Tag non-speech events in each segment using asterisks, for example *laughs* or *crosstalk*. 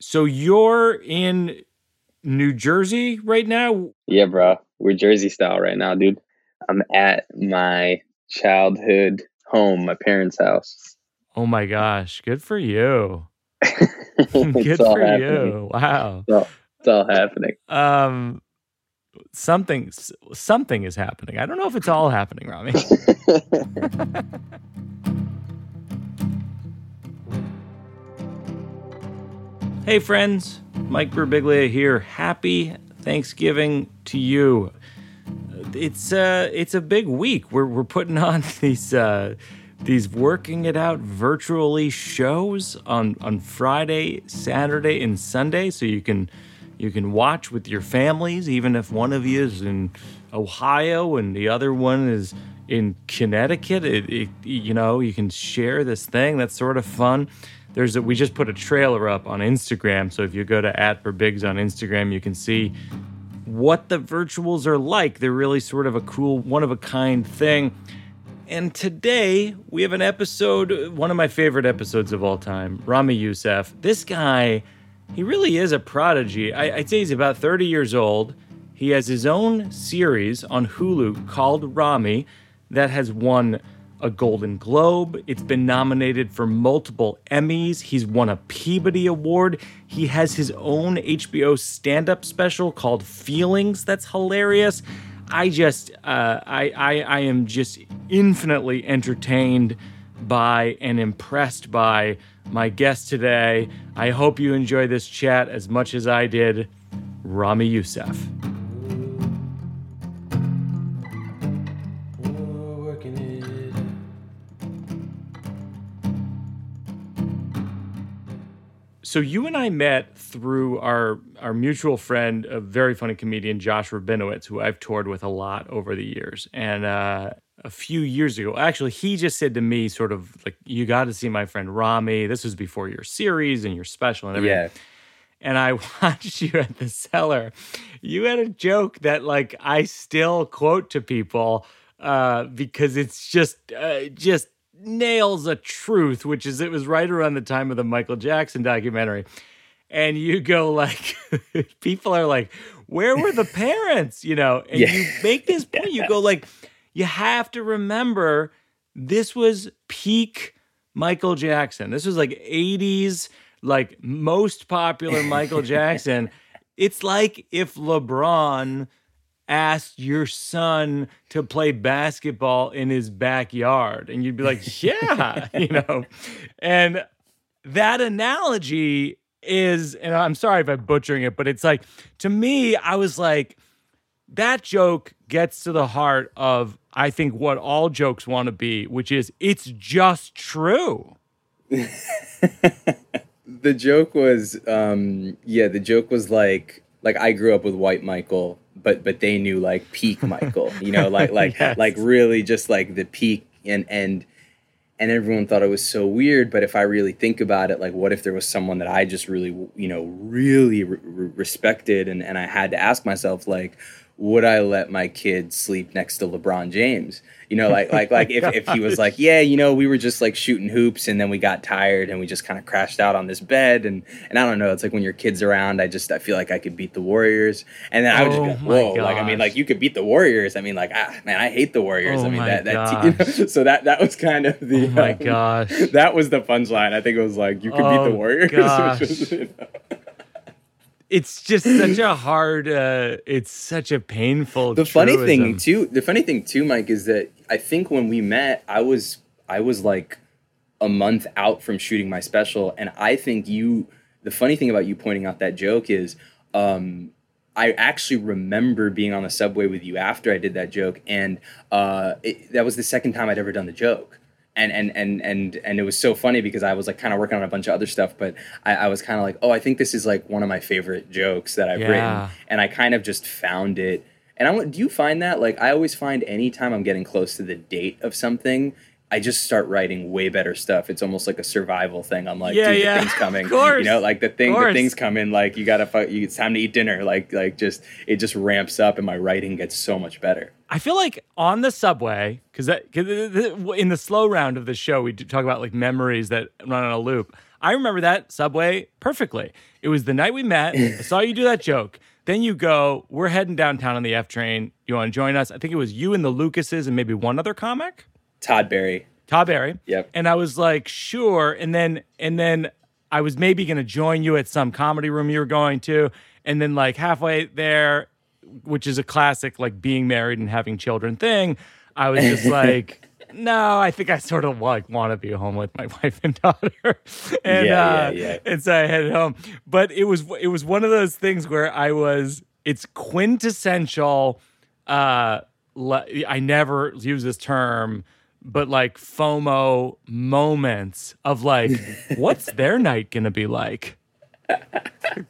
So you're in New Jersey right now? Yeah, bro. We're Jersey style right now, dude. I'm at my childhood home, my parents' house. Oh my gosh, good for you. *laughs* good for happening. you. Wow. It's all, it's all happening. Um something something is happening. I don't know if it's all happening, Ramy. *laughs* hey friends, Mike Birbiglia here. Happy Thanksgiving to you. It's uh it's a big week. We're we're putting on *laughs* these uh these working it out virtually shows on on Friday, Saturday, and Sunday so you can you can watch with your families, even if one of you is in Ohio and the other one is in Connecticut. It, it, you know, you can share this thing. That's sort of fun. There's a, we just put a trailer up on Instagram, so if you go to at Birbigs on Instagram, you can see what the virtuals are like. They're really sort of a cool, one of a kind thing. And today we have an episode, one of my favorite episodes of all time, Ramy Youssef. This guy he really is a prodigy. I, would say he's about 30 years old. He has his own series on Hulu called Ramy that has won a Golden Globe. It's been nominated for multiple Emmys. He's won a Peabody Award. He has his own HBO stand up special called Feelings that's hilarious. I just, uh, I, I, I am just infinitely entertained by and impressed by my guest today. I hope you enjoy this chat as much as I did. Ramy Youssef. So you and I met through our our mutual friend, a very funny comedian, Josh Rabinowitz, who I've toured with a lot over the years. And uh, a few years ago. Actually, he just said to me, sort of like, "You got to see my friend Ramy. This was before your series and your special and everything. Yeah. And I *laughs* watched you at the cellar. You had a joke that like I still quote to people uh, because it's just uh, just nails a truth, which is it was right around the time of the Michael Jackson documentary. And you go like, *laughs* people are like, where were the parents? You know, and yeah. you make this *laughs* point. You go like, you have to remember this was peak Michael Jackson. This was like 80s, like most popular Michael *laughs* Jackson. It's like if LeBron asked your son to play basketball in his backyard and you'd be like, *laughs* "Yeah," you know. And that analogy is and I'm sorry if I'm butchering it, but it's like to me I was like that joke gets to the heart of I think what all jokes want to be, which is it's just true. *laughs* the joke was um yeah, the joke was like like I grew up with white Michael, but but they knew like peak Michael, you know, like like *laughs* yes. like really just like the peak and and and everyone thought it was so weird but if i really think about it like what if there was someone that i just really you know really re- respected and, and i had to ask myself like would I let my kid sleep next to LeBron James? You know, like like like if, if he was *laughs* like, yeah, you know, we were just like shooting hoops and then we got tired and we just kind of crashed out on this bed and and I don't know, it's like when your kid's around, I just I feel like I could beat the Warriors. And then I would just oh like, whoa, like I mean like you could beat the Warriors. I mean like ah, man, I hate the Warriors. Oh I mean that that you know, *laughs* so that that was kind of the Oh my um, gosh. *laughs* That was the punchline. I think it was like you could oh beat the oh Warriors. Know it's just such a hard uh it's such a painful the funny thing too the funny thing too mike is that i think when we met i was i was like a month out from shooting my special. And i think you the funny thing about you pointing out that joke is um I actually remember being on the subway with you after I did that joke, and uh, it, that was the second time I'd ever done the joke and and and and and it was so funny because I was like kind of working on a bunch of other stuff, but I, I was kind of like, oh, I think this is like one of my favorite jokes that I've yeah. written, and I kind of just found it. And I do you find that like I always find anytime I'm getting close to the date of something, I just start writing way better stuff. It's almost like a survival thing. I'm like, yeah, dude, yeah. the thing's *laughs* coming. Of course. You know, like the thing, the thing's coming. Like you gotta, fuck, it's time to eat dinner. Like, like just it just ramps up, and my writing gets so much better. I feel like on the subway, because in the slow round of the show, we talk about like memories that run on a loop. I remember that subway perfectly. It was the night we met. I saw you do that joke. Then you go, we're heading downtown on the F train. You want to join us? I think it was you and the Lucases and maybe one other comic. Todd Barry. Todd Barry. Yep. And I was like, sure. And then and then I was maybe gonna join you at some comedy room you were going to. And then like halfway there, which is a classic like being married and having children thing, I was just *laughs* like no, I think I sort of like want to be home with my *laughs* wife and daughter, and Yeah, uh, yeah, yeah. and so I headed home. But it was it was one of those things where I was. It's quintessential. Uh, le- I never use this term, but like FOMO moments of like, *laughs* what's their night gonna be like?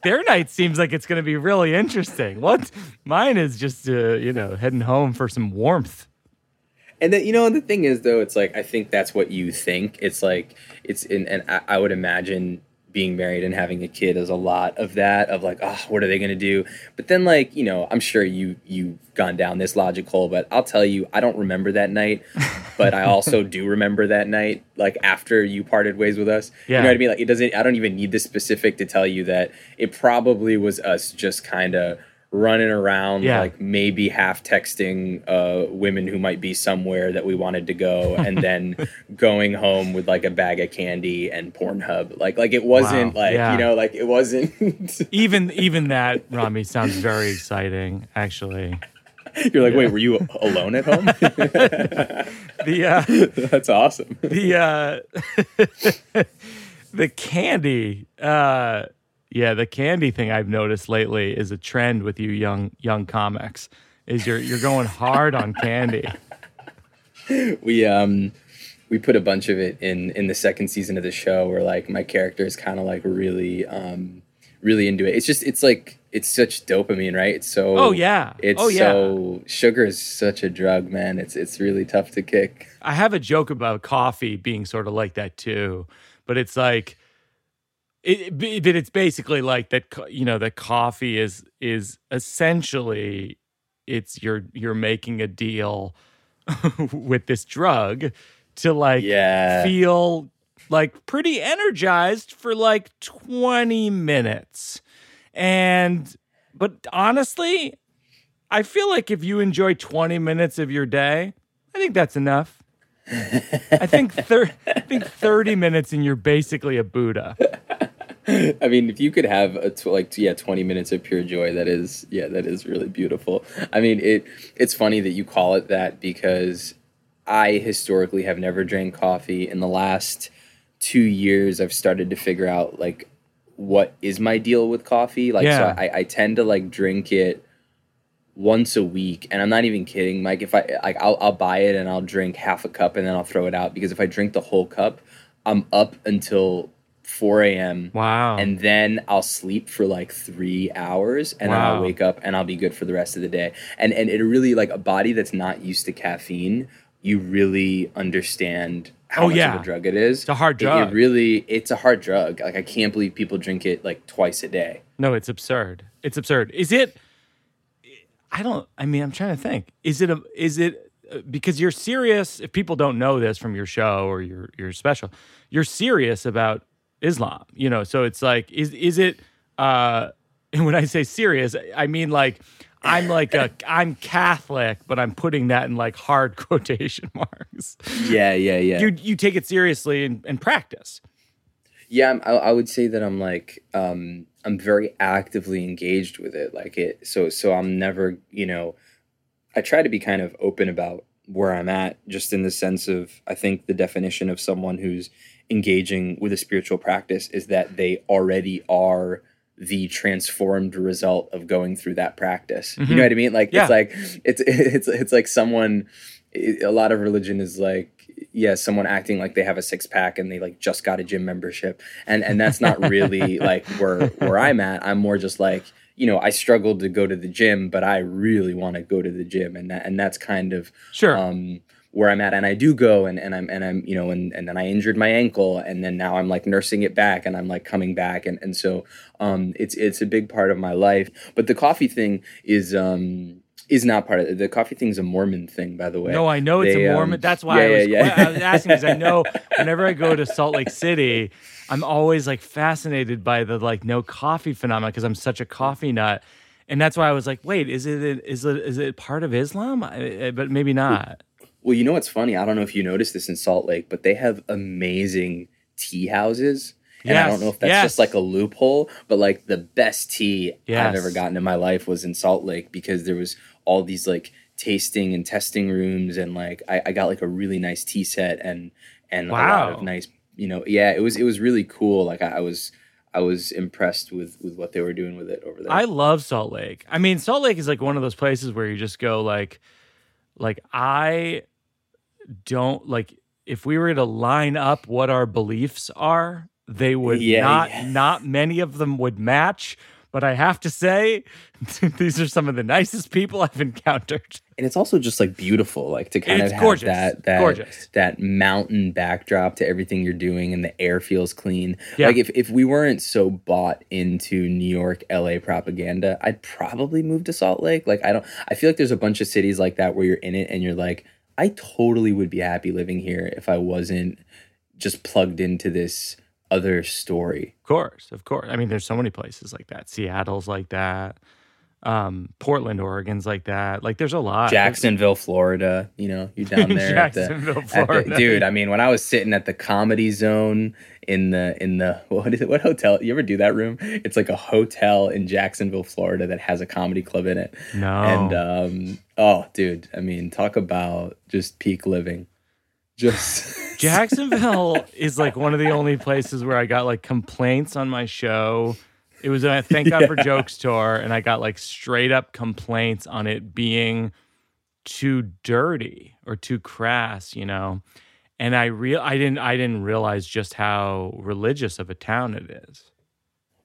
their night seems like it's gonna be really interesting. What mine is just uh, you know heading home for some warmth. And then you know the thing is though, it's like I think that's what you think. It's like it's in, and I, I would imagine being married and having a kid is a lot of that of like, oh, what are they gonna do? But then like you know, I'm sure you you've gone down this logic hole, but I'll tell you, I don't remember that night, *laughs* but I also do remember that night like after you parted ways with us. Yeah. You know what I mean? Like it doesn't. I don't even need the specific to tell you that it probably was us just kind of running around Yeah. like maybe half texting uh, women who might be somewhere that we wanted to go *laughs* and then going home with like a bag of candy and Pornhub. Like like it wasn't Wow. like Yeah. you know like it wasn't. *laughs* Even even that, Ramy, sounds very exciting. Actually, You're like, wait, were you alone at home? *laughs* the uh, That's awesome. the uh, the candy, uh, yeah, the candy thing I've noticed lately is a trend with you young young comics. Is you're you're going hard on candy. *laughs* we um we put a bunch of it in in the second season of the show where like my character is kind of like really um really into it it's just it's like it's such dopamine right it's so Oh, yeah. it's Oh, yeah. so sugar is such a drug man it's it's really tough to kick I have a joke about coffee being sort of like that too, but it's like it, but it's basically like that. You know, that coffee is is essentially it's you're you're making a deal *laughs* with this drug to like Yeah. feel like pretty energized for like 20 minutes. And but honestly, I feel like if you enjoy 20 minutes of your day, I think that's enough. I think thir- I think 30 minutes and you're basically a Buddha. *laughs* *laughs* I mean, if you could have a tw- like yeah, twenty minutes of pure joy, that is yeah, that is really beautiful. I mean, it it's funny that you call it that because I historically have never drank coffee. In the last two years, I've started to figure out like what is my deal with coffee. Like, Yeah. so I, I tend to like drink it once a week, and I'm not even kidding, Mike. If I like, I'll I'll buy it and I'll drink half a cup and then I'll throw it out because if I drink the whole cup, I'm up until 4 a.m. Wow. And then I'll sleep for like three hours and then I'll wake up and I'll be good for the rest of the day. And and it really like a body that's not used to caffeine, you really understand how Oh, much yeah. of a drug it is. It's a hard drug. It, really it's a hard drug. Like I can't believe people drink it like twice a day. No, it's absurd. It's absurd. Is it? I don't. I mean, I'm trying to think. Is it a? Is it uh, because you're serious? If people don't know this from your show or your your special, you're serious about Islam. You know, so it's like, is is it? uh *laughs* And when I say serious, I mean like. I'm like a *laughs* I'm Catholic, but I'm putting that in like hard *laughs* quotation marks. Yeah, yeah, yeah. You you take it seriously and, and practice. Yeah, I, I would say that I'm like um, I'm very actively engaged with it. Like it, so so I'm never, you know, I try to be kind of open about where I'm at, just in the sense of I think the definition of someone who's engaging with a spiritual practice is that they already are the transformed result of going through that practice. You know what I mean? Like Yeah. it's like it's *laughs* it's it's like someone. a lot of religion is like yeah someone acting like they have a six pack and they like just got a gym membership and and that's not really *laughs* like where where i'm at i'm more just like you know i struggled to go to the gym but i really want to go to the gym and that and that's kind of Sure. um where i'm at and i do go and, and i'm and i'm you know and, and then i injured my ankle and then now i'm like nursing it back and i'm like coming back and and so um it's it's a big part of my life but the coffee thing is um is not part of it. The coffee thing's a Mormon thing, by the way. No, I know it's They, a um, Mormon. That's why yeah, I was, yeah, yeah. I was *laughs* asking because I know whenever I go to Salt Lake City, I'm always like fascinated by the like no coffee phenomenon because I'm such a coffee nut, and that's why I was like, wait, is it is it is it part of Islam? I- but maybe not. Well, you know what's funny? I don't know if you noticed this in Salt Lake, but they have amazing tea houses. And I don't know if that's yes. just like a loophole, but like the best tea Yes. I've ever gotten in my life was in Salt Lake because there was all these like tasting and testing rooms and like I, I got like a really nice tea set and and a lot of nice you know yeah it was it was really cool like I, I was I was impressed with with what they were doing with it over there. I love Salt Lake. I mean, Salt Lake is like one of those places where you just go like, like I don't like if we were to line up what our beliefs are, they would Yeah, not yeah. not many of them would match. But I have to say, *laughs* these are some of the nicest people I've encountered. and it's also just like beautiful like to kind It's of have gorgeous. that that Gorgeous. that mountain backdrop to everything you're doing and the air feels clean Yeah. like if, if we weren't so bought into new york la propaganda i'd probably move to salt lake like i don't i feel like there's a bunch of cities like that where you're in it and you're like i totally would be happy living here if i wasn't just plugged into this other story Of course, of course. I mean, there's so many places like that. Seattle's like that. Um, Portland, Oregon's like that. Like, there's a lot. Jacksonville, Florida. You know, you're down *laughs* there. at the- Jacksonville, the- Florida. dude. I mean, when I was sitting at the Comedy Zone in the in the *laughs* what is it? What hotel? You ever do that room? It's like a hotel in Jacksonville, Florida, that has a comedy club in it. No. And um, oh, dude. I mean, talk about just peak living. Just *laughs* Jacksonville is like one of the only places where I got like complaints on my show. It was a *laughs* Thank God for Jokes tour, and I got like straight up complaints on it being too dirty or too crass, you know. And I real I didn't I didn't realize just how religious of a town it is.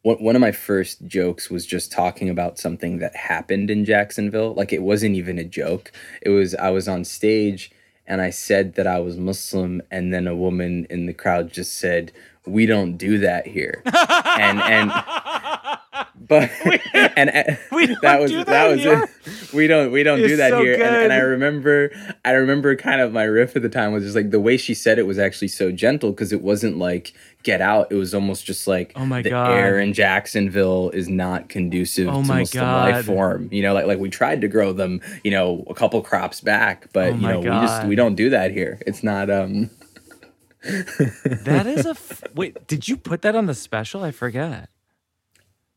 one, one of my first jokes was just talking about something that happened in Jacksonville. Like it wasn't even a joke. It was I was on stage and I said that I was Muslim, and then a woman in the crowd just said, "We don't do that here." and and *laughs* but *laughs* and, and We don't that was that, that was here? it. We don't we don't do that so here. And, and I remember I remember kind of my riff at the time was just like the way she said it was actually so gentle because it wasn't like get out. It was almost just like Oh my the God. air in Jacksonville is not conducive Oh to my God. life form. You know, like like we tried to grow them, you know, a couple crops back, but Oh you know, we just we don't do that here. It's not um That is a *laughs* f- wait. Did you put that on the special? I forget.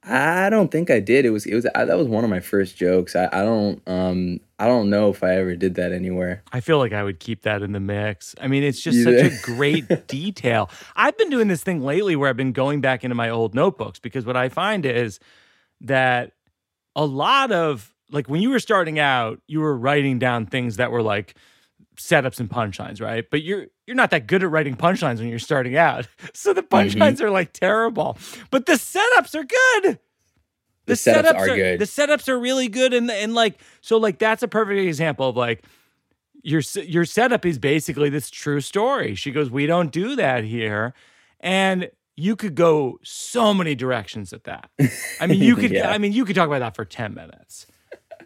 I don't think I did. It was it was I, that was one of my first jokes. I, I don't um I don't know if I ever did that anywhere. I feel like I would keep that in the mix. I mean, it's just such a great *laughs* detail. I've been doing this thing lately where I've been going back into my old notebooks because what I find is that a lot of like when you were starting out, you were writing down things that were like setups and punchlines, right? But you're you're not that good at writing punchlines when you're starting out. *laughs* So the mm-hmm. punchlines are like terrible. But the setups are good. The setups are good. The setups are really good and and like so like that's a perfect example of like your your setup is basically this true story. She goes, "We don't do that here." And you could go so many directions at that. I mean, you *laughs* could Yeah. I mean, you could talk about that for 10 minutes.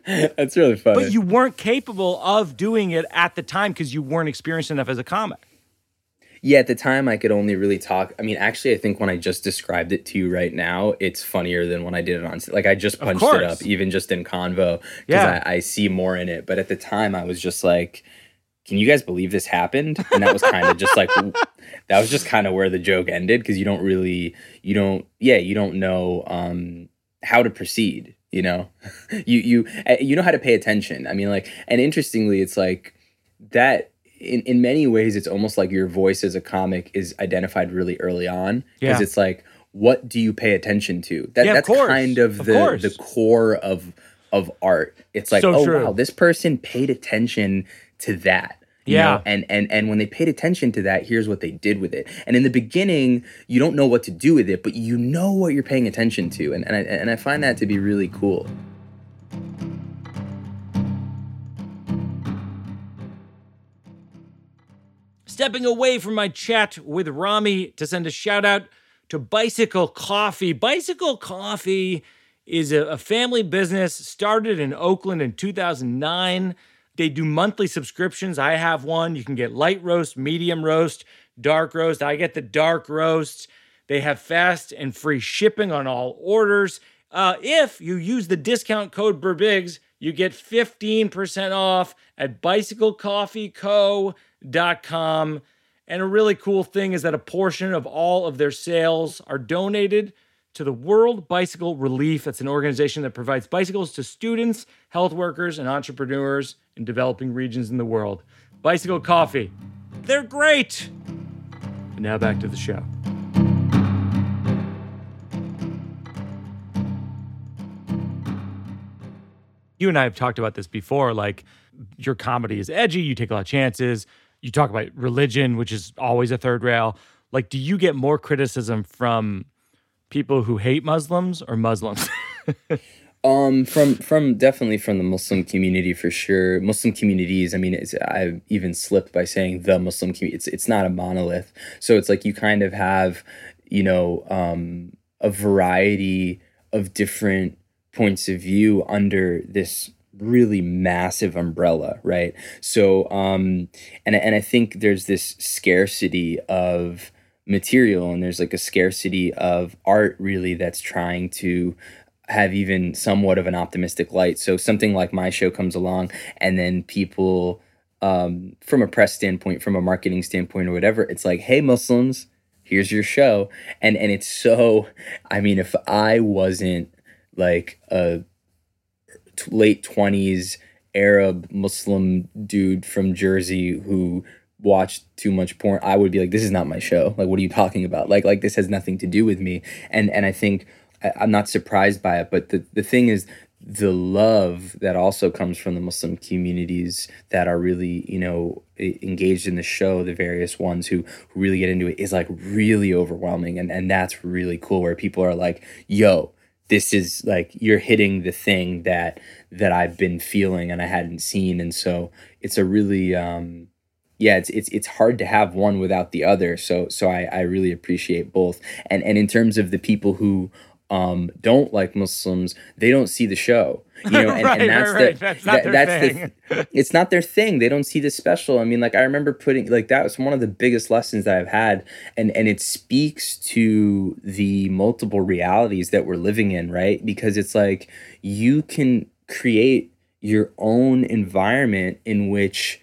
*laughs* That's really funny. But you weren't capable of doing it at the time because you weren't experienced enough as a comic. Yeah, at the time I could only really talk. I mean, actually, I think when I just described it to you right now, it's funnier than when I did it on. Like I just punched it up, even just in convo, because Yeah. I, I see more in it. But at the time, I was just like, "Can you guys believe this happened?" And that was kind of just like *laughs* that was just kind of where the joke ended because you don't really, you don't, yeah, you don't know um, how to proceed. You know, *laughs* you you uh, you know how to pay attention. I mean, like, and interestingly, it's like that in, in many ways it's almost like your voice as a comic is identified really early on because Yeah. it's like what do you pay attention to that Yeah, that's course. kind of, Of the course. the core of of art it's like So oh true. wow this person paid attention to that Yeah. know? and and and when they paid attention to that here's what they did with it and in the beginning you don't know what to do with it but you know what you're paying attention to and and I, and I find that to be really cool Stepping away from my chat with Ramy to send a shout out to Bicycle Coffee. Bicycle Coffee is a, a family business started in Oakland in 2009. They do monthly subscriptions. I have one. You can get light roast, medium roast, dark roast. I get the dark roast. They have fast and free shipping on all orders. Uh, if you use the discount code Birbigs, you get 15% off at bicyclecoffeeco.com. And a really cool thing is that a portion of all of their sales are donated to the World Bicycle Relief. That's an organization that provides bicycles to students, health workers, and entrepreneurs in developing regions in the world. Bicycle Coffee, they're great. And now back to the show. You and I have talked about this before. Like, your comedy is edgy, you take a lot of chances. You talk about religion, which is always a third rail. Like, do you get more criticism from people who hate Muslims or Muslims? *laughs* Um, from from definitely from the Muslim community for sure. Muslim communities. I mean, I've even slipped by saying the Muslim community. It's it's not a monolith. So it's like you kind of have, you know, um, a variety of different points of view under this really massive umbrella, right? So, um, and and I think there's this scarcity of material and there's like a scarcity of art really that's trying to have even somewhat of an optimistic light. So something like my show comes along and then people um, from a press standpoint, from a marketing standpoint or whatever, it's like, hey Muslims, here's your show. And and it's so I mean, if I wasn't like a t- late 20s Arab Muslim dude from Jersey who watched too much porn, I would be like, this is not my show. Like, what are you talking about? Like, like this has nothing to do with me. And and I think I, I'm not surprised by it. But the the thing is, the love that also comes from the Muslim communities that are really, you know, engaged in the show, the various ones who, who really get into it is like really overwhelming. And, and that's really cool where people are like, yo, this is like you're hitting the thing that that I've been feeling and I hadn't seen. And so it's a really um yeah, it's it's it's hard to have one without the other. So so I, I really appreciate both. And and in terms of the people who um, don't like Muslims, they don't see the show. You know, *laughs* and, right, and that's right, the right. That's their that's thing. the *laughs* it's not their thing. They don't see the special. I mean, like I remember putting like that was one of the biggest lessons that I've had, and and it speaks to the multiple realities that we're living in, right? Because it's like you can create your own environment in which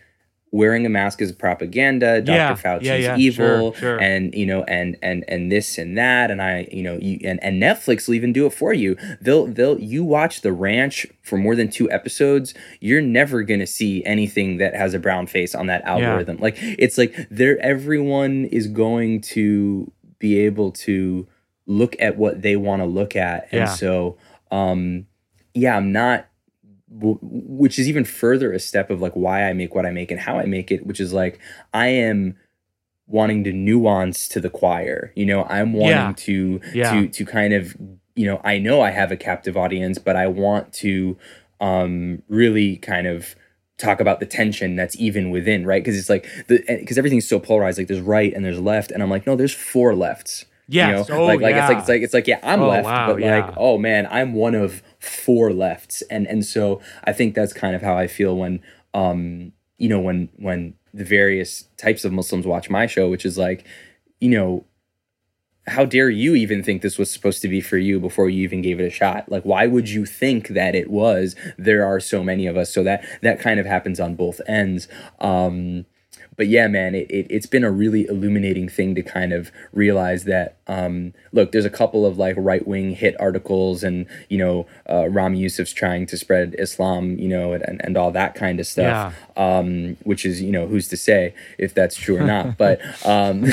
wearing a mask is propaganda dr Yeah, fauci's yeah, yeah, evil sure, sure. and you know and and and this and that and i you know you and, and netflix will even do it for you. They'll they'll you watch the ranch for more than two episodes you're never gonna see anything that has a brown face on that algorithm. Like it's like they're everyone is going to be able to look at what they want to look at and so um yeah i'm not which is even further a step of like why I make what I make and how I make it, which is like I am wanting to nuance to the choir. You know, I'm wanting Yeah. to Yeah. to to kind of you know I know I have a captive audience, but I want to um really kind of talk about the tension that's even within right because it's like the because everything's so polarized like there's right and there's left and i'm like no there's four lefts Yes. you know? Oh, like like it's like yeah. it's like it's like yeah i'm Oh, left wow, but yeah. like oh man i'm one of four lefts and and so i think that's kind of how i feel when um you know when when the various types of muslims watch my show which is like you know how dare you even think this was supposed to be for you before you even gave it a shot like why would you think that it was there are so many of us so that that kind of happens on both ends um but yeah man it, it, it's been a really illuminating thing to kind of realize that um look there's a couple of like right-wing hit articles and you know uh, Ramy Youssef's trying to spread Islam you know and, and all that kind of stuff um which is you know who's to say if that's true or not but um *laughs*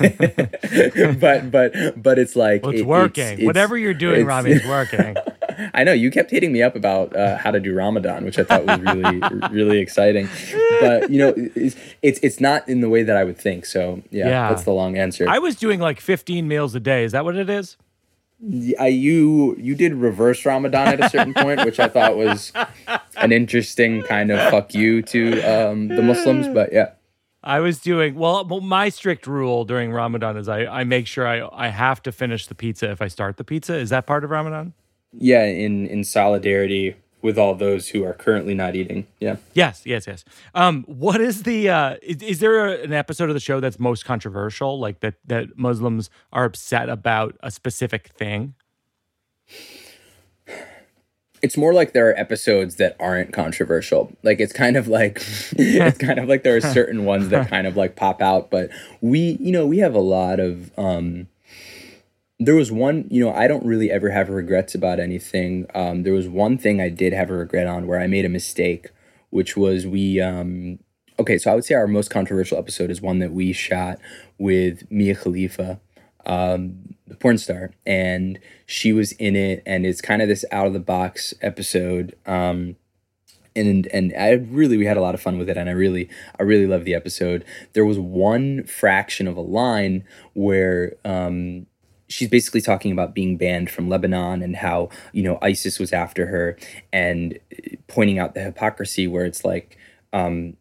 *laughs* but but but it's like Well, it's it- working. it's- Whatever you're doing, it's- Ramy, is working. *laughs* I know you kept hitting me up about uh, how to do Ramadan, which I thought was really, *laughs* really exciting. But you know, it's, it's it's not in the way that I would think. So yeah, Yeah. that's the long answer. I was doing like 15 meals a day. Is that what it is? I, you you did reverse Ramadan at a certain point, which I thought was an interesting kind of fuck you to um, the Muslims. But yeah, I was doing well. well, My strict rule during Ramadan is I, I make sure I, I have to finish the pizza if I start the pizza. Is that part of Ramadan? Yeah, in in solidarity with all those who are currently not eating. Yeah. Yes, yes, yes. Um, what is the? Uh, is, is there a, an episode of the show that's most controversial, like that that Muslims are upset about a specific thing? It's more like there are episodes that aren't controversial. Like it's kind of like *laughs* it's kind of like there are certain ones that *laughs* kind of like pop out, but we, you know, we have a lot of um there was one, you know, I don't really ever have regrets about anything. Um, there was one thing I did have a regret on where I made a mistake, which was we, um, okay, so I would say our most controversial episode is one that we shot with Mia Khalifa, um, the porn star, and she was in it, and it's kind of this out of the box episode. Um, and and I really we had a lot of fun with it and I really I really love the episode. There was one fraction of a line where um she's basically talking about being banned from Lebanon and how you know ISIS was after her and pointing out the hypocrisy where it's like um,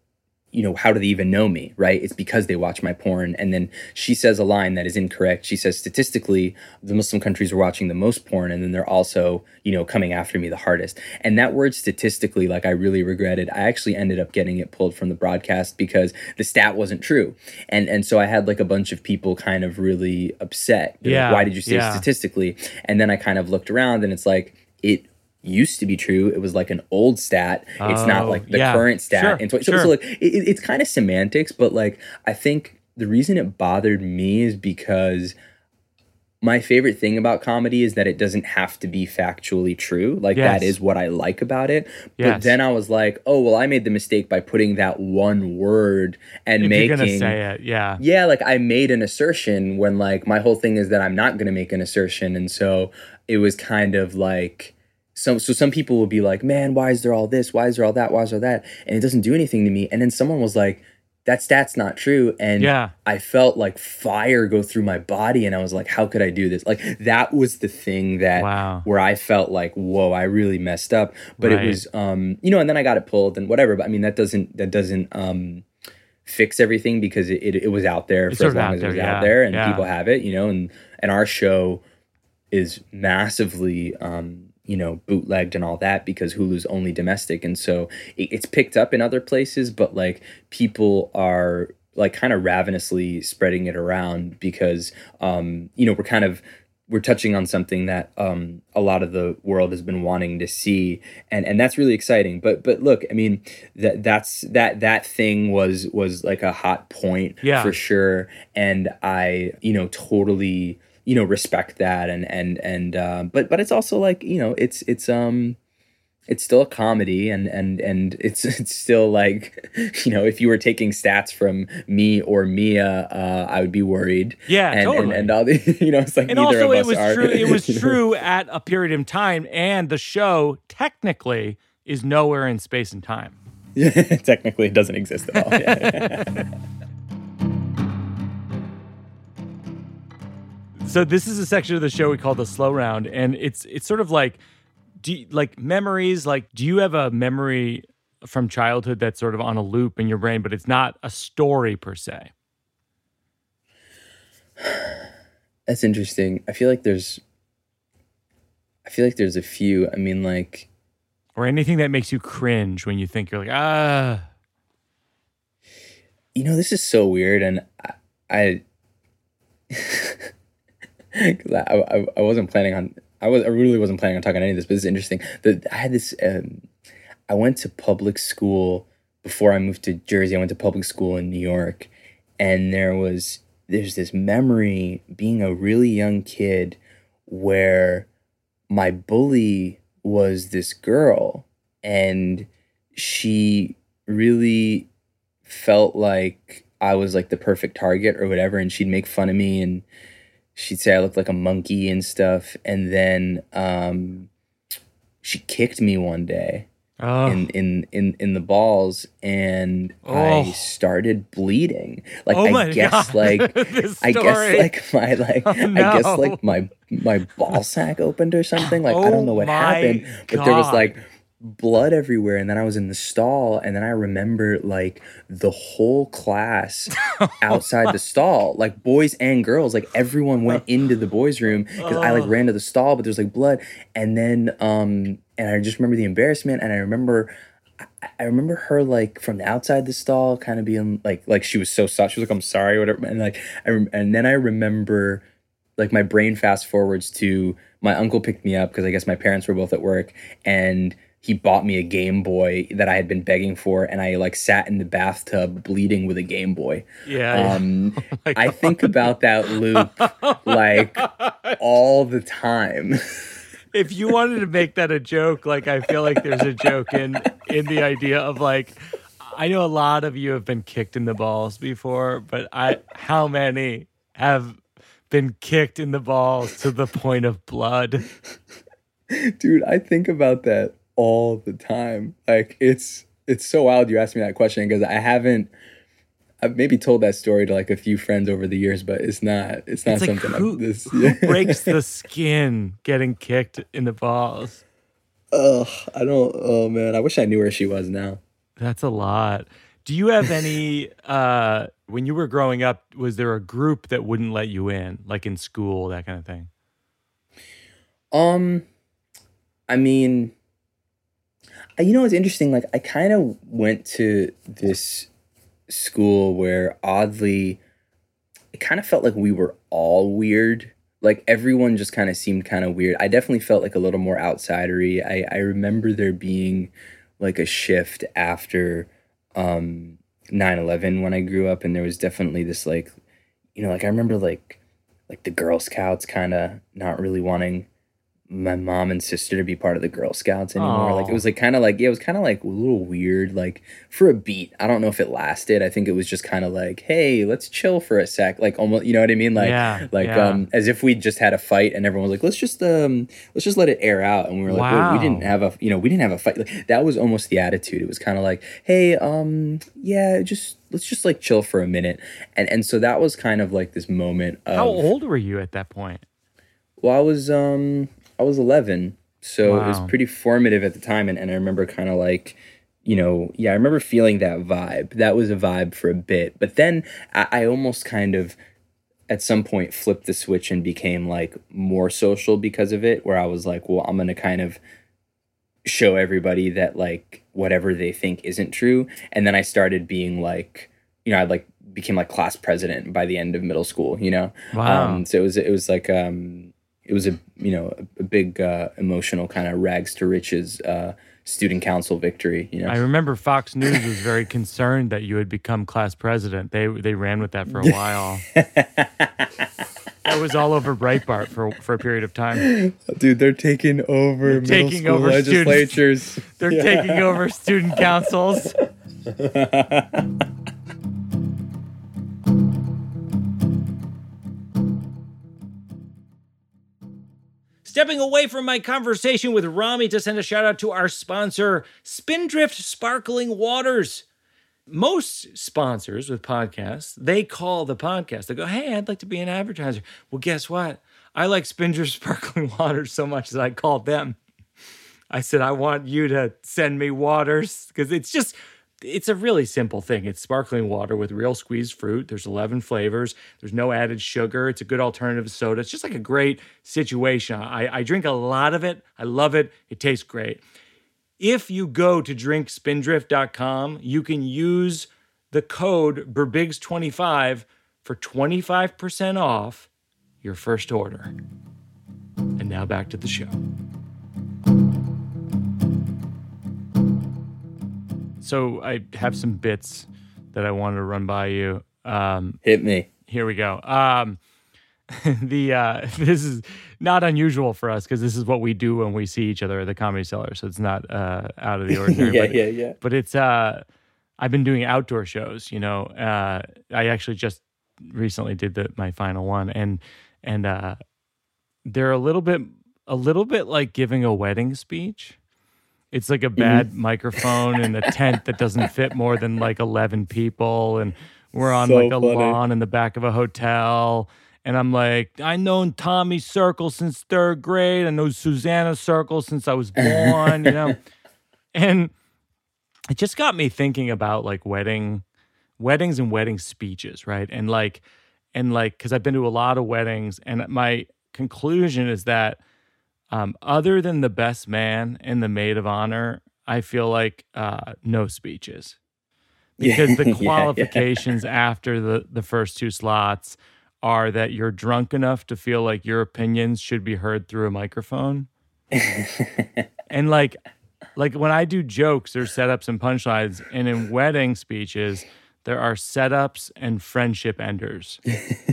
you know, how do they even know me, right? It's because they watch my porn. And then she says a line that is incorrect. She says, statistically, the Muslim countries are watching the most porn, and then they're also, you know, coming after me the hardest. And that word statistically, like, I really regretted. I actually ended up getting it pulled from the broadcast because the stat wasn't true. And and so I had like a bunch of people kind of really upset. yeah. Like, Why did you say yeah. statistically? And then I kind of looked around and it's like, it used to be true. It was like an old stat. It's not Oh, like the yeah. current stat. Sure, And so, so, sure. so like it, it- it's kind of semantics, but like I think the reason it bothered me is because my favorite thing about comedy is that it doesn't have to be factually true. Like that Yes. is what I like about it. But Yes. then I was like, oh well, I made the mistake by putting that one word and If making you're say it, yeah. yeah, like I made an assertion when like my whole thing is that I'm not going to make an assertion, and so it was kind of like some. So some people will be like, "Man, why is there all this? Why is there all that? Why is there that?" And it doesn't do anything to me. And then someone was like, "That stat's not true," and Yeah. I felt like fire go through my body, and I was like, "How could I do this?" Like that was the thing that Wow. where I felt like, "Whoa, I really messed up." But Right. it was, um, you know, and then I got it pulled and whatever. But I mean, that doesn't that doesn't um fix everything because it, it, it was out there It's for as of long out as it was there, out yeah, there and yeah. people have it, you know, and and our show is massively um, you know, bootlegged and all that because Hulu's only domestic. And so it, it's picked up in other places, but like people are like kind of ravenously spreading it around because um, you know, we're kind of we're touching on something that um, a lot of the world has been wanting to see, and and that's really exciting. But but look, I mean that that's that that thing was was like a hot point Yeah. for sure, and I you know totally you know respect that, and and and uh, but but it's also like you know it's it's um it's still a comedy and and and it's *laughs* it's still like *laughs* you know if you were taking stats from me or Mia uh, I would be worried Yeah, and totally. and, and all the *laughs* you know it's like and neither also of it us was are true it was true at a period of time and the show technically is nowhere in space and time Yeah, technically it doesn't exist at all Yeah. So this is a section of the show we call the slow round and it's it's sort of like do you, like memories like do you have a memory from childhood that's sort of on a loop in your brain but it's not a story per se? *sighs* That's interesting. I feel like there's I feel like there's a few. I mean like or anything that makes you cringe when you think you're like ah. You know this is so weird and I I, *laughs* 'cause I, I, I wasn't planning on I was I really wasn't planning on talking any of this but it's interesting. The, I had this um, I went to public school before I moved to Jersey. I went to public school in New York and there was there's this memory being a really young kid where my bully was this girl and she really felt like I was like the perfect target or whatever and she'd make fun of me and she'd say I looked like a monkey and stuff and then um she kicked me one day oh in in in in the balls and Oh. I started bleeding like oh I guess God. *laughs* like I guess like my like Oh, I guess like my my ball sack opened or something. Like I Oh don't know what my happened, but there was like blood everywhere and then I was in the stall and then I remember like the whole class *laughs* outside the stall like boys and girls like everyone went *laughs* into the boys room cuz I like ran to the stall but there's like blood and then um and I just remember the embarrassment and I remember I remember her like from the outside the stall kind of being like like she was so soft she was like I'm sorry whatever and like I rem- and then I remember like my brain fast forwards to my uncle picked me up because I guess my parents were both at work and he bought me a Game Boy that I had been begging for, and I like sat in the bathtub bleeding with a Game Boy. Yeah. Um, *laughs* oh I think about that loop *laughs* like all the time. *laughs* if you wanted to make that a joke, like I feel like there's a joke in in the idea of like I know a lot of you have been kicked in the balls before, but I how many have been kicked in the balls to the point of blood? Dude, I think about that all the time. Like it's it's so wild you asked me that question because I haven't I've maybe told that story to like a few friends over the years, but it's not it's not it's like something who, this, who *laughs* breaks the skin getting kicked in the balls. Ugh, I don't oh man, I wish I knew where she was now. That's a lot. Do you have any *laughs* uh when you were growing up, was there a group that wouldn't let you in, like in school, that kind of thing? Um I mean you know, it's interesting. Like, I kind of went to this school where oddly, it kind of felt like we were all weird. Like everyone just kind of seemed kind of weird. I definitely felt like a little more outsidery. I I remember there being like a shift after um 9/11 when I grew up and there was definitely this like you know like I remember like like the Girl Scouts kind of not really wanting my mom and sister to be part of the Girl Scouts anymore. Aww. Like it was like kind of like yeah, it was kind of like a little weird. Like for a beat, I don't know if it lasted. I think it was just kind of like, hey, let's chill for a sec. Like almost, you know what I mean? Like yeah, like yeah. um as if we just had a fight and everyone was like, let's just um let's just let it air out. And we were like, wow. we didn't have a you know we didn't have a fight. Like, that was almost the attitude. It was kind of like, hey, um yeah, just let's just like chill for a minute. And and so that was kind of like this moment. Of, How old were you at that point? Well, I was um I was 11. So wow. it was pretty formative at the time. And, and I remember kind of like, you know, yeah, I remember feeling that vibe. That was a vibe for a bit. But then I, I almost kind of at some point flipped the switch and became like more social because of it, where I was like, well, I'm going to kind of show everybody that like whatever they think isn't true. And then I started being like, you know, I like became like class president by the end of middle school, you know? Wow. Um, so it was, it was like, um, it was a you know a, big uh, emotional kind of rags to riches uh, student council victory. You know, I remember Fox News was very concerned that you had become class president. They they ran with that for a while. *laughs* that was all over Breitbart for for a period of time. Dude, they're taking over they're taking over legislatures. Students. They're yeah. taking over student councils. *laughs* Stepping away from my conversation with Ramy to send a shout out to our sponsor, Spindrift Sparkling Waters. Most sponsors with podcasts, they call the podcast. They go, Hey, I'd like to be an advertiser. Well, guess what? I like Spindrift *laughs* Sparkling Waters so much that I called them. I said, I want you to send me waters because it's just it's a really simple thing. It's sparkling water with real squeezed fruit. There's 11 flavors. There's no added sugar. It's a good alternative to soda. It's just like a great situation. I, I drink a lot of it. I love it. It tastes great. If you go to drinkspindrift.com, you can use the code BIRBIGS25 for 25% off your first order. And now back to the show. So I have some bits that I wanted to run by you. Um, Hit me. Here we go. Um, *laughs* the uh, *laughs* this is not unusual for us because this is what we do when we see each other at the comedy cellar. So it's not uh, out of the *laughs* ordinary. yeah, but, yeah, yeah. But it's uh, I've been doing outdoor shows. You know, uh, I actually just recently did the my final one, and and uh, they're a little bit a little bit like giving a wedding speech. It's like a bad mm-hmm. microphone in a tent that doesn't fit more than like 11 people. And we're on so like a funny. lawn in the back of a hotel. And I'm like, I known Tommy Circle since third grade. I know Susanna Circle since I was born, you know. *laughs* And it just got me thinking about like wedding weddings and wedding speeches, right? And like and like cuz I've been to a lot of weddings and my conclusion is that um, other than the best man and the maid of honor, I feel like uh, no speeches *laughs* because the qualifications yeah, yeah. after the the first two slots are that you're drunk enough to feel like your opinions should be heard through a microphone. *laughs* and like like when I do jokes, there's setups and punchlines, and in wedding speeches, there are setups and friendship enders.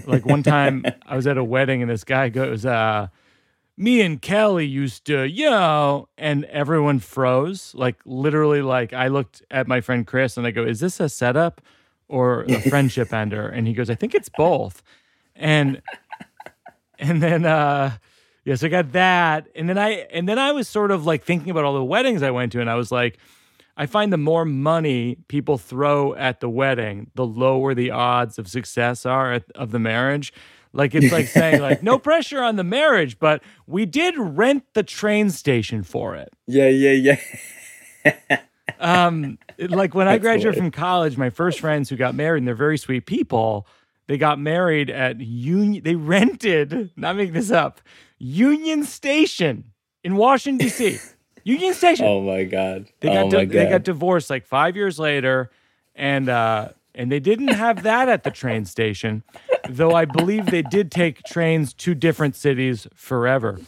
like one time *laughs* I was at a wedding and this guy goes, uh, me and Kelly used to, you know, and everyone froze. Like literally, like I looked at my friend Chris and I go, Is this a setup or a *laughs* friendship ender? And he goes, I think it's both. And and then uh yeah, so I got that. And then I and then I was sort of like thinking about all the weddings I went to, and I was like, I find the more money people throw at the wedding, the lower the odds of success are at, of the marriage. Like it's like saying like *laughs* no pressure on the marriage, but we did rent the train station for it. Yeah, yeah, yeah. *laughs* um, like when I graduated from college, my first friends who got married, and they're very sweet people. They got married at Union. They rented, not making this up, Union Station in Washington D.C. *laughs* Union Station. Oh my god. They got oh di- they got divorced like five years later, and uh, and they didn't have that at the train station, though I believe they did take trains to different cities forever.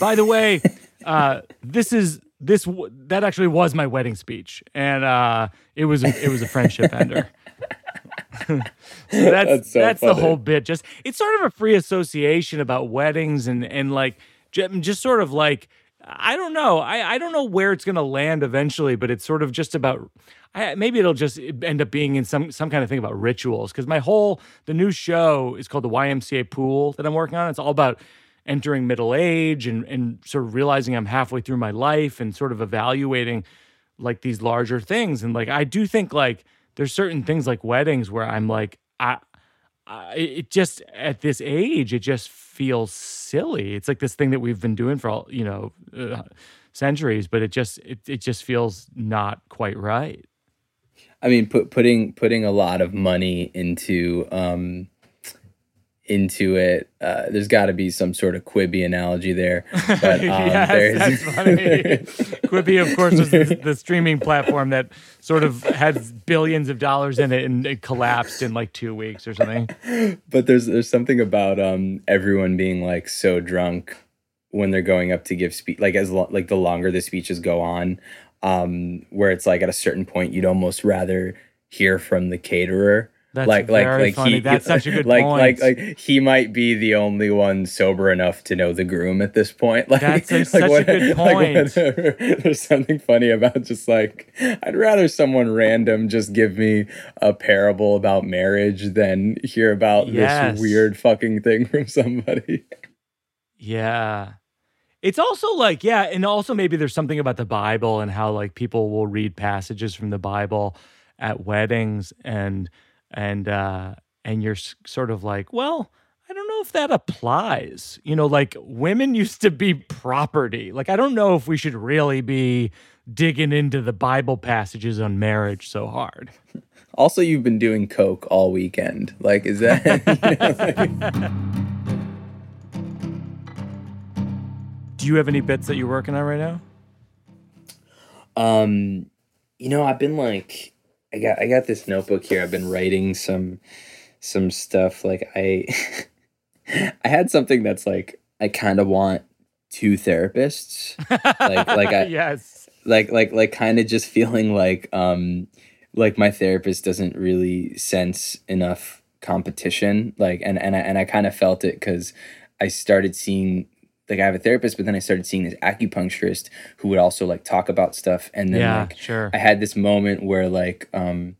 By the way, uh, this is this that actually was my wedding speech, and uh, it was it was a friendship ender. *laughs* so that's that's, so that's the whole bit. Just it's sort of a free association about weddings and and like just sort of like I don't know. I, I don't know where it's going to land eventually, but it's sort of just about. I, maybe it'll just end up being in some some kind of thing about rituals. Because my whole the new show is called the YMCA Pool that I'm working on. It's all about entering middle age and and sort of realizing I'm halfway through my life and sort of evaluating like these larger things. And like I do think like there's certain things like weddings where I'm like I it just at this age, it just feels silly. It's like this thing that we've been doing for all you know uh, centuries, but it just it it just feels not quite right. I mean, put, putting putting a lot of money into um, into it. Uh, there's got to be some sort of Quibi analogy there. But *laughs* um, yes, that's funny. *laughs* Quibi, of course, was the, the, streaming platform that sort of had billions of dollars in it and it collapsed in like two weeks or something. But there's there's something about um, everyone being like so drunk when they're going up to give speech, like as lo- like the longer the speeches go on, um, where it's like at a certain point you'd almost rather hear from the caterer that's like like like funny. he that's such a *laughs* good like, point. Like like he might be the only one sober enough to know the groom at this point. *laughs* Like that's like such what, a good *laughs* point. There's something funny about just like I'd rather someone random just give me a parable about marriage than hear about yes. this weird fucking thing from somebody. Yeah. It's also like, yeah, and also maybe there's something about the Bible and how like people will read passages from the Bible at weddings and and uh, and you're sort of like, well, I don't know if that applies. You know, like women *laughs* used to be property. Like I don't know if we should really be digging into the Bible passages on marriage so hard. *laughs* Also, you've been doing coke all weekend. Like, is that? *laughs* Do you have any bits that you're working on right now? Um, you know, I've been like I got I got this notebook here. I've been writing some some stuff. Like I *laughs* I had something that's like I kind of want two therapists. like like I *laughs* yes. Like like like kind of just feeling like um like my therapist doesn't really sense enough competition. Like and and I, and I kind of felt it because I started seeing like I have a therapist, but then I started seeing this acupuncturist who would also like talk about stuff. And then yeah, like sure. I had this moment where like um,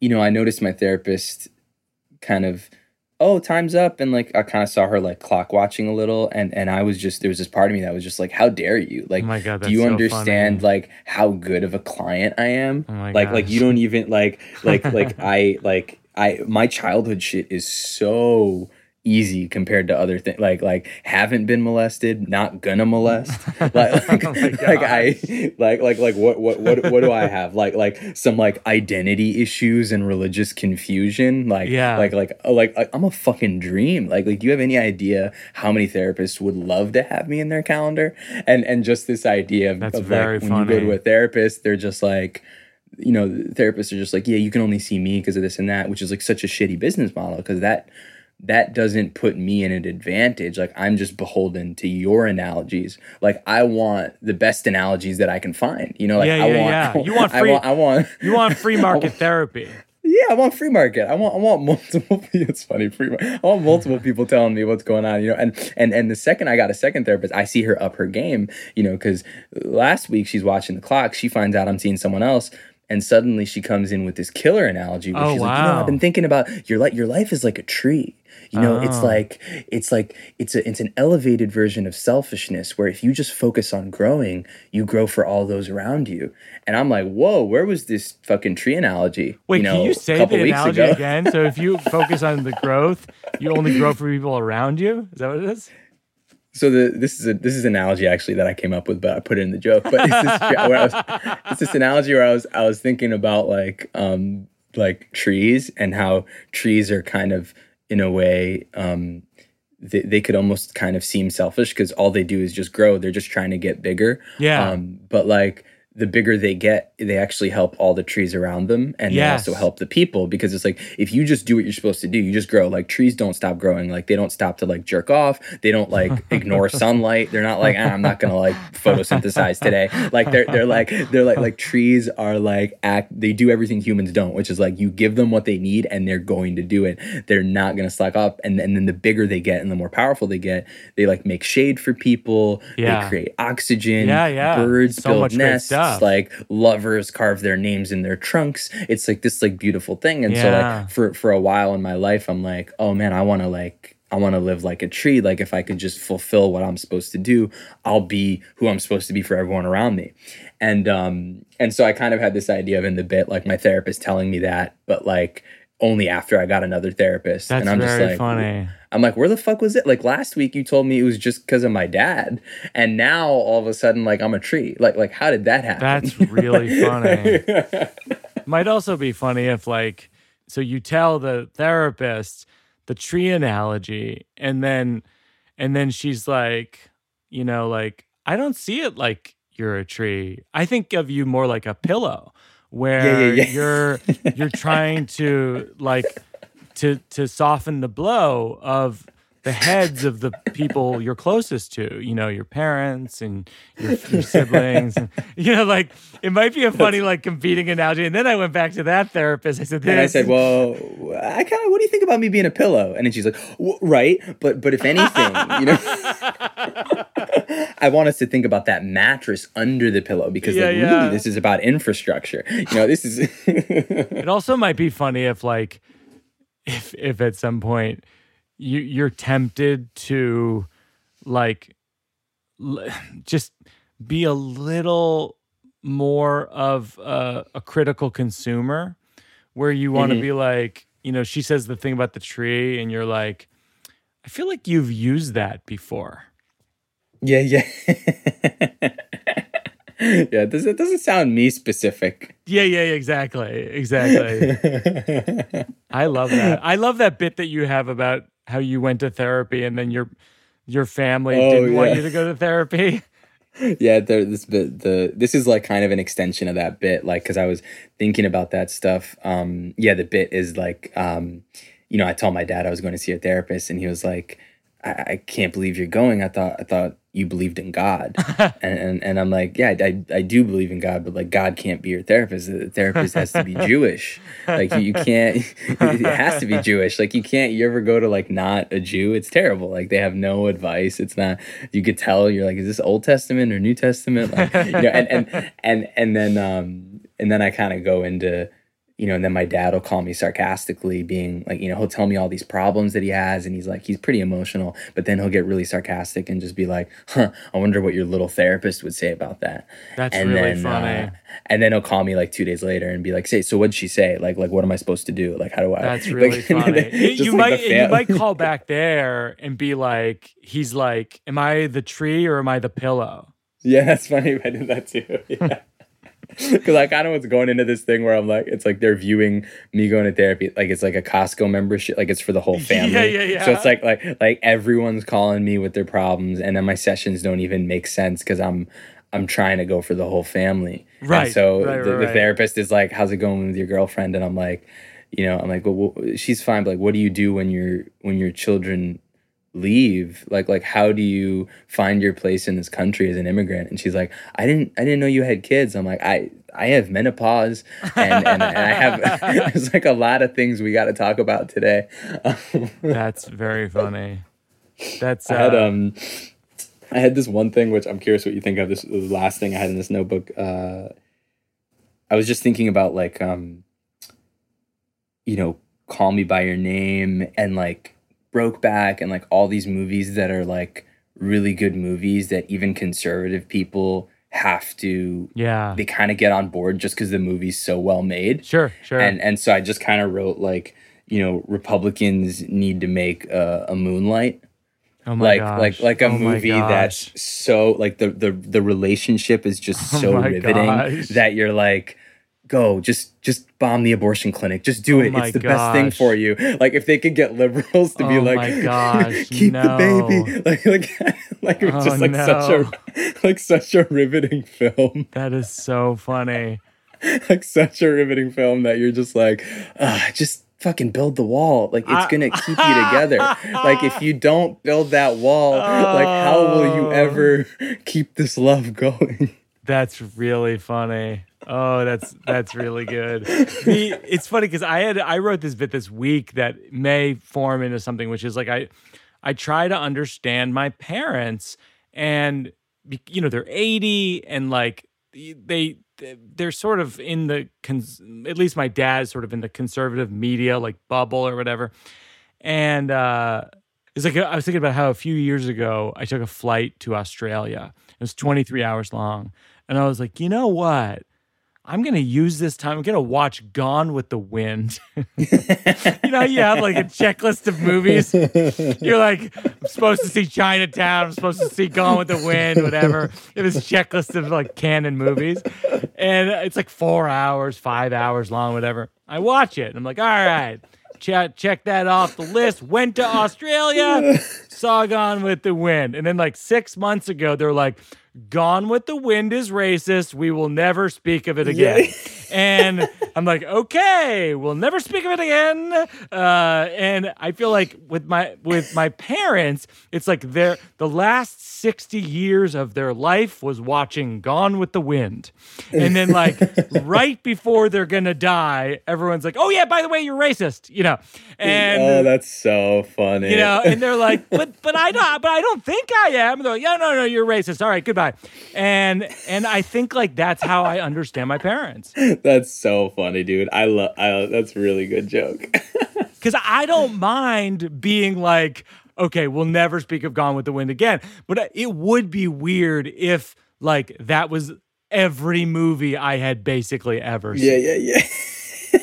you know, I noticed my therapist kind of oh time's up and like i kind of saw her like clock watching a little and and i was just there was this part of me that was just like how dare you like oh God, do you so understand funny. like how good of a client i am oh like gosh. like you don't even like like like *laughs* i like i my childhood shit is so easy compared to other things like like haven't been molested not gonna molest. Like *laughs* like, *laughs* oh like i like like like what what what what do i have? Like like some like identity issues and religious confusion? Like yeah. like like oh, like i'm a fucking dream. Like like do you have any idea how many therapists would love to have me in their calendar? And and just this idea of, That's of very like funny. when you go to a therapist they're just like you know therapists are just like yeah you can only see me because of this and that which is like such a shitty business model because that that doesn't put me in an advantage. Like I'm just beholden to your analogies. Like I want the best analogies that I can find. You know, like yeah, I yeah, want yeah. *laughs* You want I free want, I want you want free *laughs* market therapy. Yeah, I want free market. I want I want multiple *laughs* it's funny, free market. I want multiple people telling me what's going on, you know. And and and the second I got a second therapist, I see her up her game, you know, cuz last week she's watching the clock, she finds out I'm seeing someone else and suddenly she comes in with this killer analogy where Oh, she's like, you know. I've been thinking about your life. Your life is like a tree. You know, it's Oh. like it's like it's a it's an elevated version of selfishness where if you just focus on growing, you grow for all those around you. And I'm like, whoa, where was this fucking tree analogy? Wait, you know, can you say the analogy ago? again? So if you *laughs* focus on the growth, you only grow for people around you. Is that what it is? So the this is a this is an analogy actually that I came up with, but I put it in the joke. But it's this, where I was, *laughs* it's this analogy where I was I was thinking about like um like trees and how trees are kind of in a way um they, they could almost kind of seem selfish because all they do is just grow. They're just trying to get bigger. Yeah. Um, but like the bigger they get, they actually help all the trees around them and Yes. they also help the people because it's like if you just do what you're supposed to do, you just grow. Like trees don't stop growing. Like they don't stop to like jerk off. They don't like *laughs* ignore sunlight. They're not like, "Ah, I'm not gonna like photosynthesize today. Like they're they're like they're like like trees are like act they do everything humans don't, which is like you give them what they need and they're going to do it. They're not gonna slack up. And, and then the bigger they get and the more powerful they get, they like make shade for people, Yeah. they create oxygen, Yeah, yeah. birds So build nests, stuff. like lovers carve their names in their trunks. It's like this like beautiful thing. And so like for for a while in my life, I'm like, oh man, I want to like I want to live like a tree. Like if I could just fulfill what I'm supposed to do, I'll be who I'm supposed to be for everyone around me. And um and so I kind of had this idea of in the bit like my therapist telling me that, but like only after I got another therapist. That's and I'm very just like funny. I'm like, where the fuck was it? Like last week you told me it was just because of my dad. And now all of a sudden, like I'm a tree. Like like how did that happen? That's really *laughs* funny. *laughs* Might also be funny if like so you tell the therapist the tree analogy and then and then she's like, you know, like I don't see it like you're a tree. I think of you more like a pillow where yeah. you're you're *laughs* trying to like to to soften the blow of the heads of the people you're closest to, you know, your parents and your, your *laughs* siblings. And, you know, like it might be a funny, like competing analogy. And then I went back to that therapist. I said, And I said, "Well, I kind of. What do you think about me being a pillow?" And then she's like, "W- "Right, but but if anything, you know, *laughs* I want us to think about that mattress under the pillow because Yeah, like, yeah. really, this is about infrastructure. You know, this is *laughs* it also might be funny if like if if at some point you you're tempted to like l- just be a little more of a, a critical consumer where you want to Mhm. be like you know she says the thing about the tree and you're like i feel like you've used that before yeah, yeah, *laughs* yeah. It doesn't it doesn't sound me specific. yeah yeah yeah, exactly exactly *laughs* I love that. I love that bit that you have about how you went to therapy and then your your family Oh, didn't want you to go to therapy. *laughs* yeah there this bit the this is like kind of an extension of that bit like because i was thinking about that stuff um yeah the bit is like um you know i told my dad i was going to see a therapist and he was like i, I can't believe you're going i thought i thought you believed in god. And, *laughs* and and i'm like yeah I, I do believe in god but like god can't be your therapist. The therapist has to be *laughs* jewish. Like you, you can't *laughs* it has to be jewish. Like you can't you ever go to like not a jew? It's terrible. Like they have no advice. It's not you could tell you're like is this old testament or new testament? Like you know and and and, and then um and then i kind of go into you know, and then my dad will call me sarcastically, being like, you know, he'll tell me all these problems that he has, and he's like, he's pretty emotional, but then he'll get really sarcastic and just be like, huh, I wonder what your little therapist would say about that. That's and really then, funny. Uh, and then he'll call me like two days later and be like, say, so what'd she say? Like, like, what am I supposed to do? Like, how do I? That's *laughs* really *laughs* like, funny. *laughs* You, like might you might call back there and be like, he's like, am I the tree or am I the pillow? Yeah, that's funny. I did that too. Yeah. Because I kind of was going into this thing where I'm like, it's like they're viewing me going to therapy like it's like a Costco membership, like it's for the whole family. *laughs* Yeah, yeah, yeah. So it's like like like everyone's calling me with their problems, and then my sessions don't even make sense because I'm I'm trying to go for the whole family. Right, And so right, the, right, the right. therapist is like, "How's it going with your girlfriend?" And I'm like, you know, I'm like, well, well, she's fine, but like, what do you do when your when your children leave? Like like how do you find your place in this country as an immigrant? And she's like i didn't i didn't know you had kids. I'm like i i have menopause and and, and i have *laughs* there's like a lot of things we got to talk about today. *laughs* That's very funny. That's i had uh, um i had this one thing which i'm curious what you think of. This was the last thing i had in this notebook. Uh i was just thinking about like um you know call me by your name and like Brokeback and like all these movies that are like really good movies that even conservative people have to yeah. they kind of get on board just because the movie's so well made Sure, sure. and and so I just kind of wrote like you know Republicans need to make a, a Moonlight oh my like gosh. like like a Oh movie that's so like the the the relationship is just *laughs* Oh so riveting gosh. that you're like go just just bomb the abortion clinic. Just do Oh it. My it's the best thing for you. Like if they could get liberals to be Oh like *laughs* gosh, keep the baby. *laughs* Like like *laughs* like it was Oh just like such a like such a riveting film. That is so funny. like such a riveting film that you're just like ah, just fucking build the wall. Like it's gonna keep you together. Like if you don't build that wall like how will you Oh. ever keep this love going? That's really funny. Oh, that's that's really good. The, it's funny because I had I wrote this bit this week that may form into something, which is like I I try to understand my parents, and you know they're eighty, and like they they're sort of in the cons- at least my dad's sort of in the conservative media like bubble or whatever, and uh, it's like I was thinking about how a few years ago I took a flight to Australia. It was 23 hours long. And I was like, you know what? I'm going to use this time. I'm going to watch Gone with the Wind. *laughs* you know, you have like a checklist of movies. You're like, I'm supposed to see Chinatown. I'm supposed to see Gone with the Wind, whatever. It was checklist of like canon movies. And it's like four hours, five hours long, whatever. I watch it. And I'm like, all right, check, check that off the list. Went to Australia, saw Gone with the Wind. And then like six months ago, they're like, Gone with the Wind is racist. We will never speak of it again. *laughs* and I'm like, okay, we'll never speak of it again. Uh, and I feel like with my with my parents, it's like their the last 60 years of their life was watching Gone with the Wind. And then like *laughs* right before they're gonna die, everyone's like, oh yeah, by the way, you're racist, you know. And oh that's so funny you know, and they're like, *laughs* but but I don't, but I don't think I am. And they're like, yeah, no, no, you're racist. All right, goodbye. And and I think like that's how I understand my parents *laughs* that's so funny dude i love i that's a really good joke *laughs* because I don't mind being like, okay, we'll never speak of Gone with the Wind again. But it would be weird if like that was every movie I had basically ever seen. yeah yeah yeah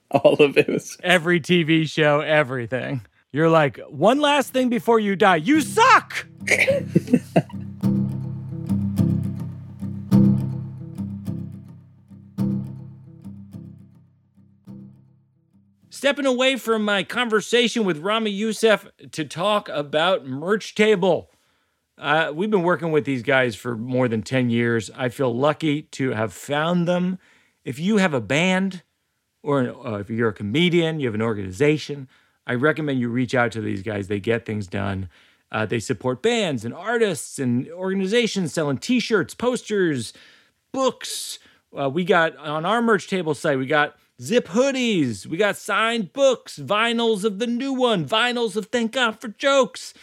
*laughs* all of it was Every TV show, everything. You're like, one last thing before you die. You suck. Stepping away from my conversation with Ramy Youssef to talk about Merch Table. Uh, we've been working with these guys for more than 10 years. I feel lucky to have found them. If you have a band, or uh, if you're a comedian, you have an organization, I recommend you reach out to these guys. They get things done. Uh, they support bands and artists and organizations selling t shirts, posters, books. Uh, we got on our merch table site, we got zip hoodies, we got signed books, vinyls of the new one, vinyls of Thank God for Jokes.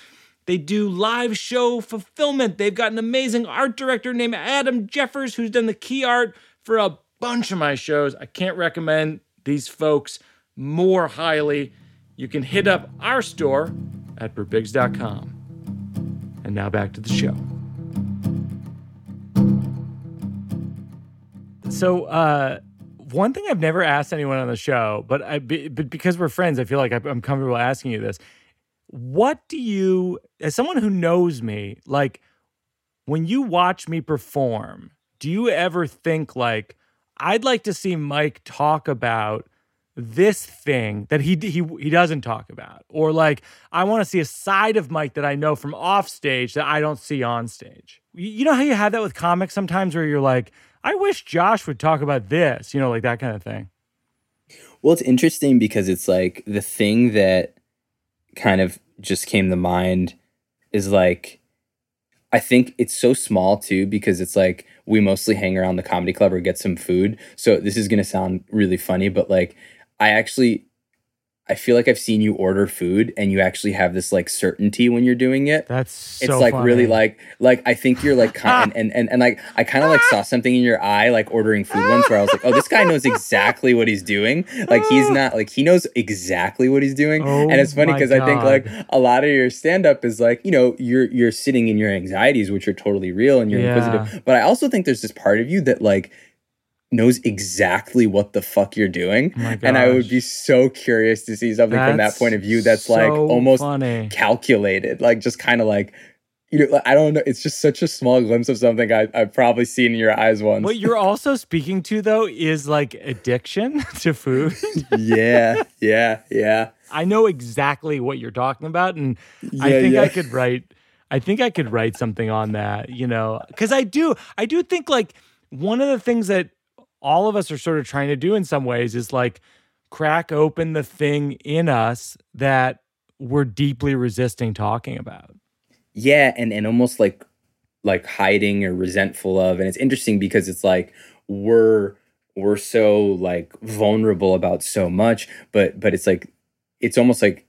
They do live show fulfillment. They've got an amazing art director named Adam Jeffers who's done the key art for a bunch of my shows. I can't recommend these folks more highly, you can hit up our store at birbigs.com. And now back to the show. So, uh, one thing I've never asked anyone on the show, but I, but because we're friends, I feel like I'm comfortable asking you this. What do you, as someone who knows me, like when you watch me perform, do you ever think like, I'd like to see Mike talk about this thing that he he he doesn't talk about or like I want to see a side of Mike that I know from off stage that I don't see on stage. You know how you have that with comics sometimes where you're like I wish Josh would talk about this, you know, like that kind of thing. Well, it's interesting because it's like the thing that kind of just came to mind is like I think it's so small too because it's like we mostly hang around the comedy club or get some food. So this is going to sound really funny, but like I actually I feel like I've seen you order food and you actually have this like certainty when you're doing it. That's so it's like funny. really like like I think you're like kind and, and and like I kind of like saw something in your eye like ordering food once where I was like, oh, this guy knows exactly what he's doing. Like he's not like he knows exactly what he's doing. Oh and it's funny because I think like a lot of your stand up is like you know you're you're sitting in your anxieties which are totally real and you're Yeah. inquisitive. But I also think there's this part of you that like knows exactly what the fuck you're doing. Oh and I would be so curious to see something from that point of view that's like almost funny. calculated, like just kind of like you know, I don't know. It's just such a small glimpse of something I, I've probably seen in your eyes once. What you're also speaking to though is like addiction *laughs* to food. yeah, *laughs* yeah, yeah. I know exactly what you're talking about, and I Yeah, think I could write. I think I could write something on that, you know, because I do. I do think like one of the things that all of us are sort of trying to do in some ways is like crack open the thing in us that we're deeply resisting talking about. yeah and and almost like like hiding or resentful of and it's interesting because it's like we're we're so like vulnerable about so much but but it's like it's almost like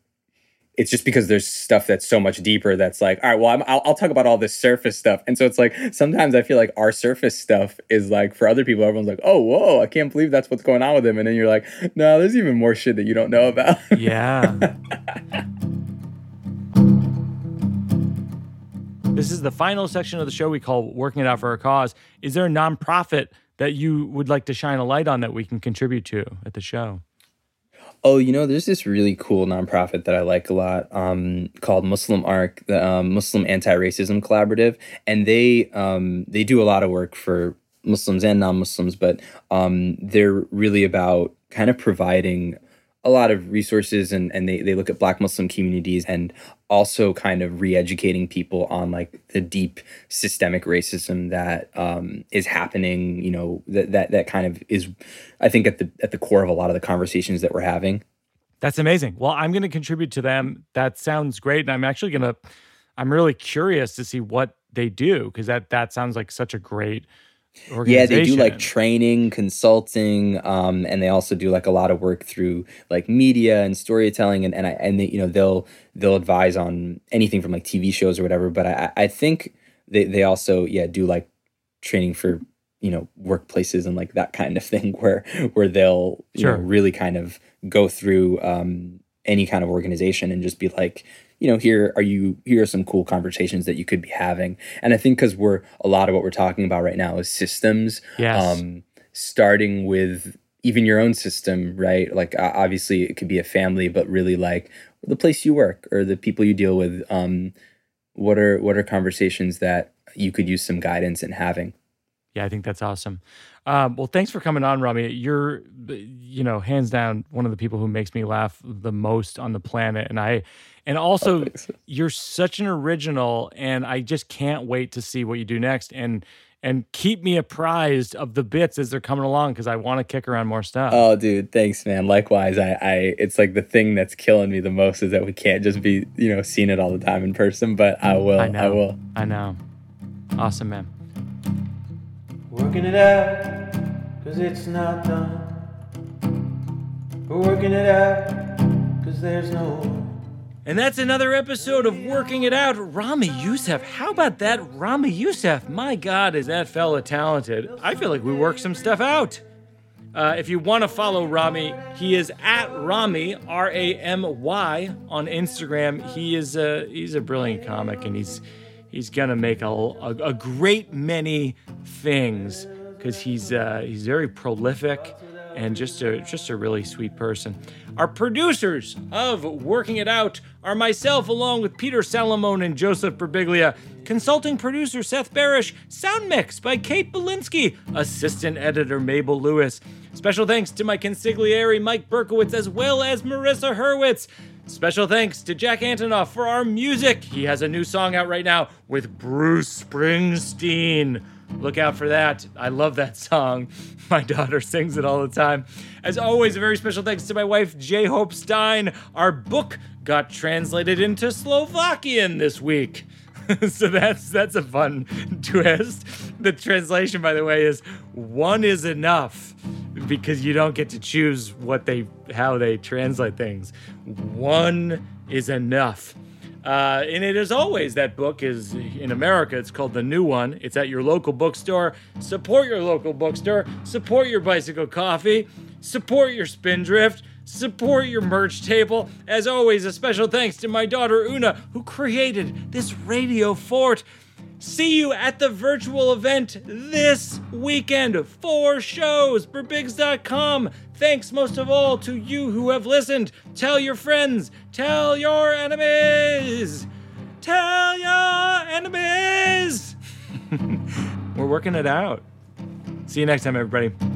it's just because there's stuff that's so much deeper that's like all right well I'm, I'll, I'll talk about all this surface stuff and so it's like sometimes i feel like our surface stuff is like for other people everyone's like oh whoa i can't believe that's what's going on with him and then you're like no there's even more shit that you don't know about *laughs* Yeah. this is the final section of the show we call Working It Out for a Cause. Is there a nonprofit that you would like to shine a light on that we can contribute to at the show? Oh, you know, there's this really cool nonprofit that I like a lot um, called Muslim ARC, the um, Muslim Anti-Racism Collaborative, and they um, they do a lot of work for Muslims and non-Muslims, but um, they're really about kind of providing a lot of resources and, and they, they look at black muslim communities and also kind of re-educating people on like the deep systemic racism that um, is happening you know that, that that kind of is i think at the at the core of a lot of the conversations that we're having That's amazing. Well, I'm going to contribute to them. That sounds great, and I'm actually going to. I'm really curious to see what they do because that that sounds like such a great yeah they do like training consulting um, and they also do like a lot of work through like media and storytelling and and, I, and they, you know they'll they'll advise on anything from like tv shows or whatever but i i think they, they also yeah do like training for you know workplaces and like that kind of *laughs* thing where where they'll you Sure. know really kind of go through um, any kind of organization and just be like you know here are you here are some cool conversations that you could be having and i think because we're a lot of what we're talking about right now is systems Yes. um starting with even your own system right like uh, obviously it could be a family but really like the place you work or the people you deal with um what are what are conversations that you could use some guidance in having Yeah, I think that's awesome. Um, well, thanks for coming on, Ramy. You're, you know, hands down one of the people who makes me laugh the most on the planet, and I, and also thanks. *laughs* you're such an original, and I just can't wait to see what you do next, and and keep me apprised of the bits as they're coming along because I want to kick around more stuff. Oh, dude, thanks, man. Likewise, I, I, it's like the thing that's killing me the most is that we can't just be, you know, seeing it all the time in person. But I mm, will, I I, will. I know. Awesome, man. Working it out, cause it's not done. We're working it out, cause there's no one. And that's another episode of Working It Out. Ramy Youssef. How about that? Ramy Youssef. My God, is that fella talented? I feel like we worked some stuff out. Uh, if you want to follow Ramy, he is at Ramy R A M Y on Instagram. He is a he's a brilliant comic, and he's he's gonna make a, a, a great many things because he's uh, he's very prolific and just a just a really sweet person. Our producers of Working It Out are myself, along with Peter Salamone and Joseph Birbiglia, consulting producer Seth Barrish, sound mix by Kate Belinsky, assistant editor Mabel Lewis. Special thanks to my consigliere Mike Berkowitz as well as Marissa Hurwitz. Special thanks to Jack Antonoff for our music. He has a new song out right now with Bruce Springsteen. Look out for that. I love that song. *laughs* My daughter sings it all the time. As always, a very special thanks to my wife, J. Hope Stein. Our book got translated into Slovakian this week. *laughs* so that's that's a fun *laughs* twist. The translation, by the way, is one is enough because you don't get to choose what they how they translate things. One is enough. Uh, and it is always that book is in America. It's called the New One. It's at your local bookstore. Support your local bookstore. Support your bicycle coffee. Support your spindrift. Support your merch table. As always, a special thanks to my daughter Oona, who created this radio fort. See you at the virtual event this weekend. Four shows, birbigs.com. Thanks most of all to you who have listened. Tell your friends. Tell your enemies. Tell your enemies. *laughs* We're working it out. See you next time, everybody.